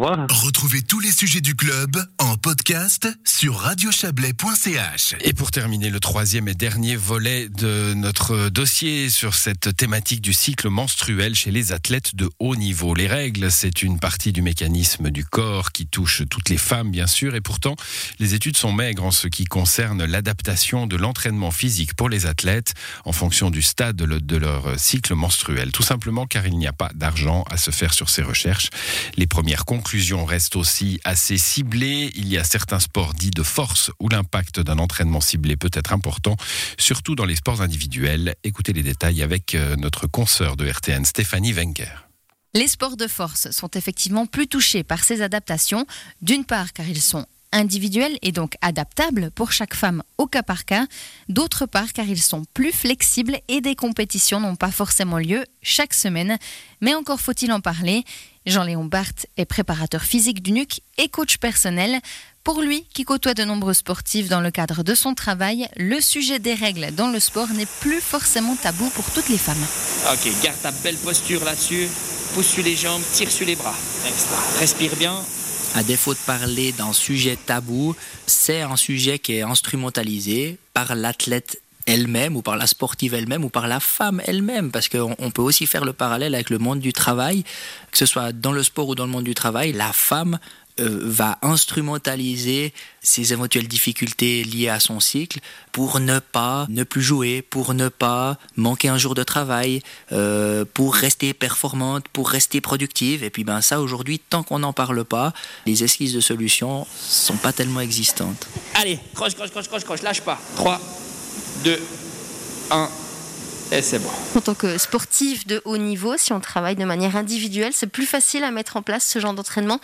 Retrouvez tous les sujets du club en podcast sur radiochablais.ch. Et pour terminer le troisième et dernier volet de notre dossier sur cette thématique du cycle menstruel chez les athlètes de haut niveau. Les règles, c'est une partie du mécanisme du corps qui touche toutes les femmes, bien sûr, et pourtant, les études sont maigres en ce qui concerne l'adaptation de l'entraînement physique pour les athlètes en fonction du stade de leur cycle menstruel. Tout simplement car il n'y a pas d'argent à se faire sur ces recherches. Les premières conclusions conclusion reste aussi assez ciblée. Il y a certains sports dits de force où l'impact d'un entraînement ciblé peut être important, surtout dans les sports individuels. Écoutez les détails avec euh, notre consoeur de RTN, Stéphanie Wenger. Les sports de force sont effectivement plus touchés par ces adaptations, d'une part car ils sont individuels et donc adaptables pour chaque femme au cas par cas, d'autre part car ils sont plus flexibles et des compétitions n'ont pas forcément lieu chaque semaine. Mais encore faut-il en parler. Jean-Léon Barthes est préparateur physique du NUC et coach personnel. Pour lui, qui côtoie de nombreux sportifs dans le cadre de son travail, le sujet des règles dans le sport n'est plus forcément tabou pour toutes les femmes. Ok, garde ta belle posture là-dessus, pousse sur les jambes, tire sur les bras. Respire bien, à défaut de parler d'un sujet tabou, c'est un sujet qui est instrumentalisé par l'athlète elle-même ou par la sportive elle-même ou par la femme elle-même. Parce qu'on peut aussi faire le parallèle avec le monde du travail que ce soit dans le sport ou dans le monde du travail la femme va instrumentaliser ses éventuelles difficultés liées à son cycle pour ne pas ne plus jouer, pour ne pas manquer un jour de travail, euh, pour rester performante, pour rester productive. Et puis ben ça aujourd'hui, tant qu'on n'en parle pas, les esquisses de solutions sont pas tellement existantes. Allez, croche, croche, croche, croche, croche, lâche pas. 3, 2, 1. Et c'est bon. En tant que sportif de haut niveau, si on travaille de manière individuelle, c'est plus facile à mettre en place ce genre d'entraînement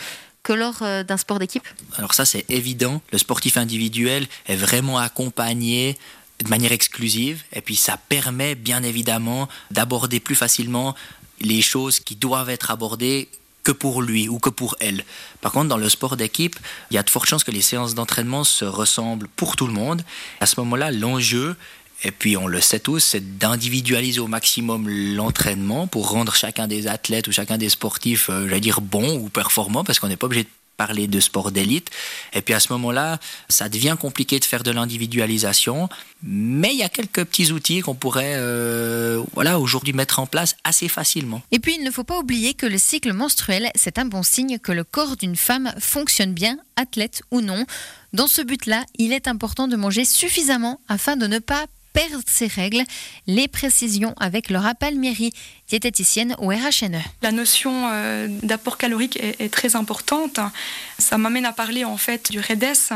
que lors euh, d'un sport d'équipe? Alors ça c'est évident, le sportif individuel est vraiment accompagné de manière exclusive et puis ça permet bien évidemment d'aborder plus facilement les choses qui doivent être abordées que pour lui ou que pour elle. Par contre, dans le sport d'équipe, il y a de fortes chances que les séances d'entraînement se ressemblent pour tout le monde. À ce moment-là, l'enjeu, et puis on le sait tous, c'est d'individualiser au maximum l'entraînement pour rendre chacun des athlètes ou chacun des sportifs, euh, j'allais dire, bon ou performant, parce qu'on n'est pas obligé de parler de sport d'élite. Et puis à ce moment-là, ça devient compliqué de faire de l'individualisation, mais il y a quelques petits outils qu'on pourrait euh, voilà, aujourd'hui mettre en place assez facilement. Et puis il ne faut pas oublier que le cycle menstruel, c'est un bon signe que le corps d'une femme fonctionne bien, athlète ou non. Dans ce but-là, il est important de manger suffisamment afin de ne pas perdre ses règles. Les précisions avec Laura Palmieri, diététicienne au RHNE. La notion euh, d'apport calorique est, très importante. Ça m'amène à parler en fait du REDES,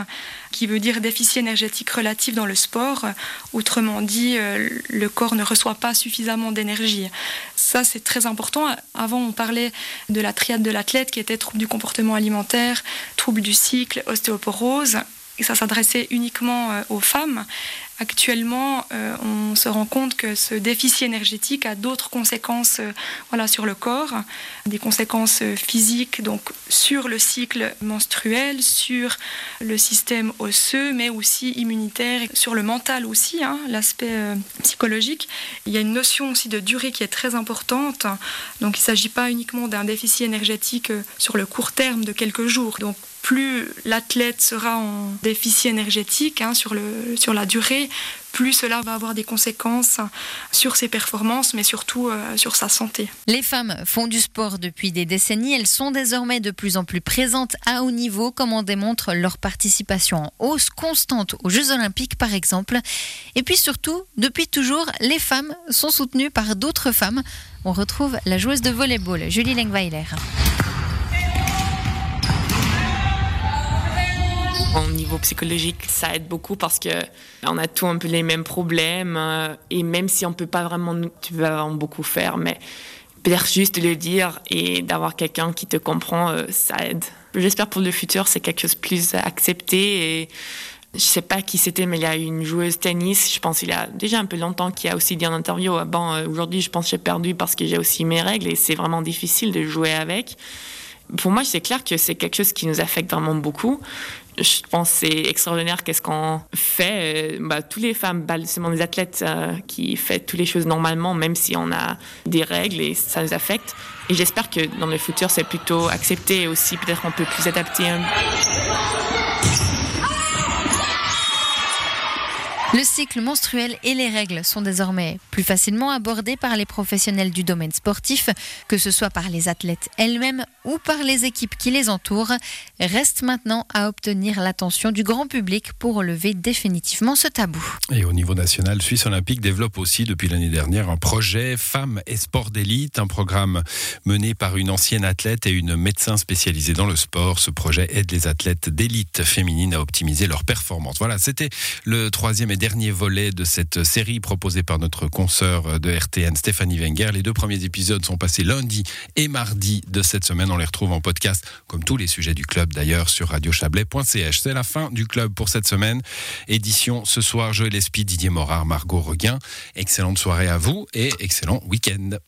qui veut dire déficit énergétique relatif dans le sport. Autrement dit, euh, le corps ne reçoit pas suffisamment d'énergie. Ça, c'est très important. Avant, on parlait de la triade de l'athlète qui était trouble du comportement alimentaire, trouble du cycle, ostéoporose ça s'adressait uniquement euh, aux femmes. Actuellement, euh, on se rend compte que ce déficit énergétique a d'autres conséquences euh, voilà, sur le corps, des conséquences physiques donc sur le cycle menstruel, sur le système osseux, mais aussi immunitaire, sur le mental aussi, hein, l'aspect psychologique. Il y a une notion aussi de durée qui est très importante. Donc il ne s'agit pas uniquement d'un déficit énergétique sur le court terme de quelques jours. Plus l'athlète sera en déficit énergétique hein, sur, le, sur la durée, plus cela va avoir des conséquences sur ses performances, mais surtout euh, sur sa santé. Les femmes font du sport depuis des décennies. Elles sont désormais de plus en plus présentes à haut niveau, comme en démontre leur participation en hausse constante aux Jeux Olympiques, par exemple. Et puis surtout, depuis toujours, les femmes sont soutenues par d'autres femmes. On retrouve la joueuse de volleyball, Julie Lengweiler. Au niveau psychologique, ça aide beaucoup parce que on a tous un peu les mêmes problèmes euh, et même si on peut pas vraiment, tu vraiment beaucoup faire, mais peut-être juste le dire et d'avoir quelqu'un qui te comprend, euh, ça aide. J'espère pour le futur, c'est quelque chose de plus accepté et je sais pas qui c'était, mais il y a une joueuse tennis, je pense il y a déjà un peu longtemps, qui a aussi dit en interview, ah bon, euh, aujourd'hui je pense que j'ai perdu parce que j'ai aussi mes règles et c'est vraiment difficile de jouer avec. Pour moi, c'est clair que c'est quelque chose qui nous affecte vraiment beaucoup je pense c'est extraordinaire qu'est-ce qu'on fait. Bah, tous les femmes, bah, c'est des athlètes qui font toutes les choses normalement, même si on a des règles et ça nous affecte. Et j'espère que dans le futur, c'est plutôt accepté aussi. Peut-être qu'on peut plus adapter. Le cycle menstruel et les règles sont désormais plus facilement abordés par les professionnels du domaine sportif, que ce soit par les athlètes elles-mêmes ou par les équipes qui les entourent. Reste maintenant à obtenir l'attention du grand public pour relever définitivement ce tabou. Et au niveau national, Suisse Olympique développe aussi depuis l'année dernière un projet Femmes et Sport d'élite, un programme mené par une ancienne athlète et une médecin spécialisée dans le sport. Ce projet aide les athlètes d'élite féminine à optimiser leur performance. Voilà, c'était le troisième et dernier volet de cette série proposée par notre consoeur de RTN, Stéphanie Wenger. Les deux premiers épisodes sont passés lundi et mardi de cette semaine. On les retrouve en podcast, comme tous les sujets du club d'ailleurs, sur radiochablais.ch. C'est la fin du club pour cette semaine. Édition ce soir, Joël Espy, Didier Morard, Margot Reguin. Excellente soirée à vous et excellent week-end.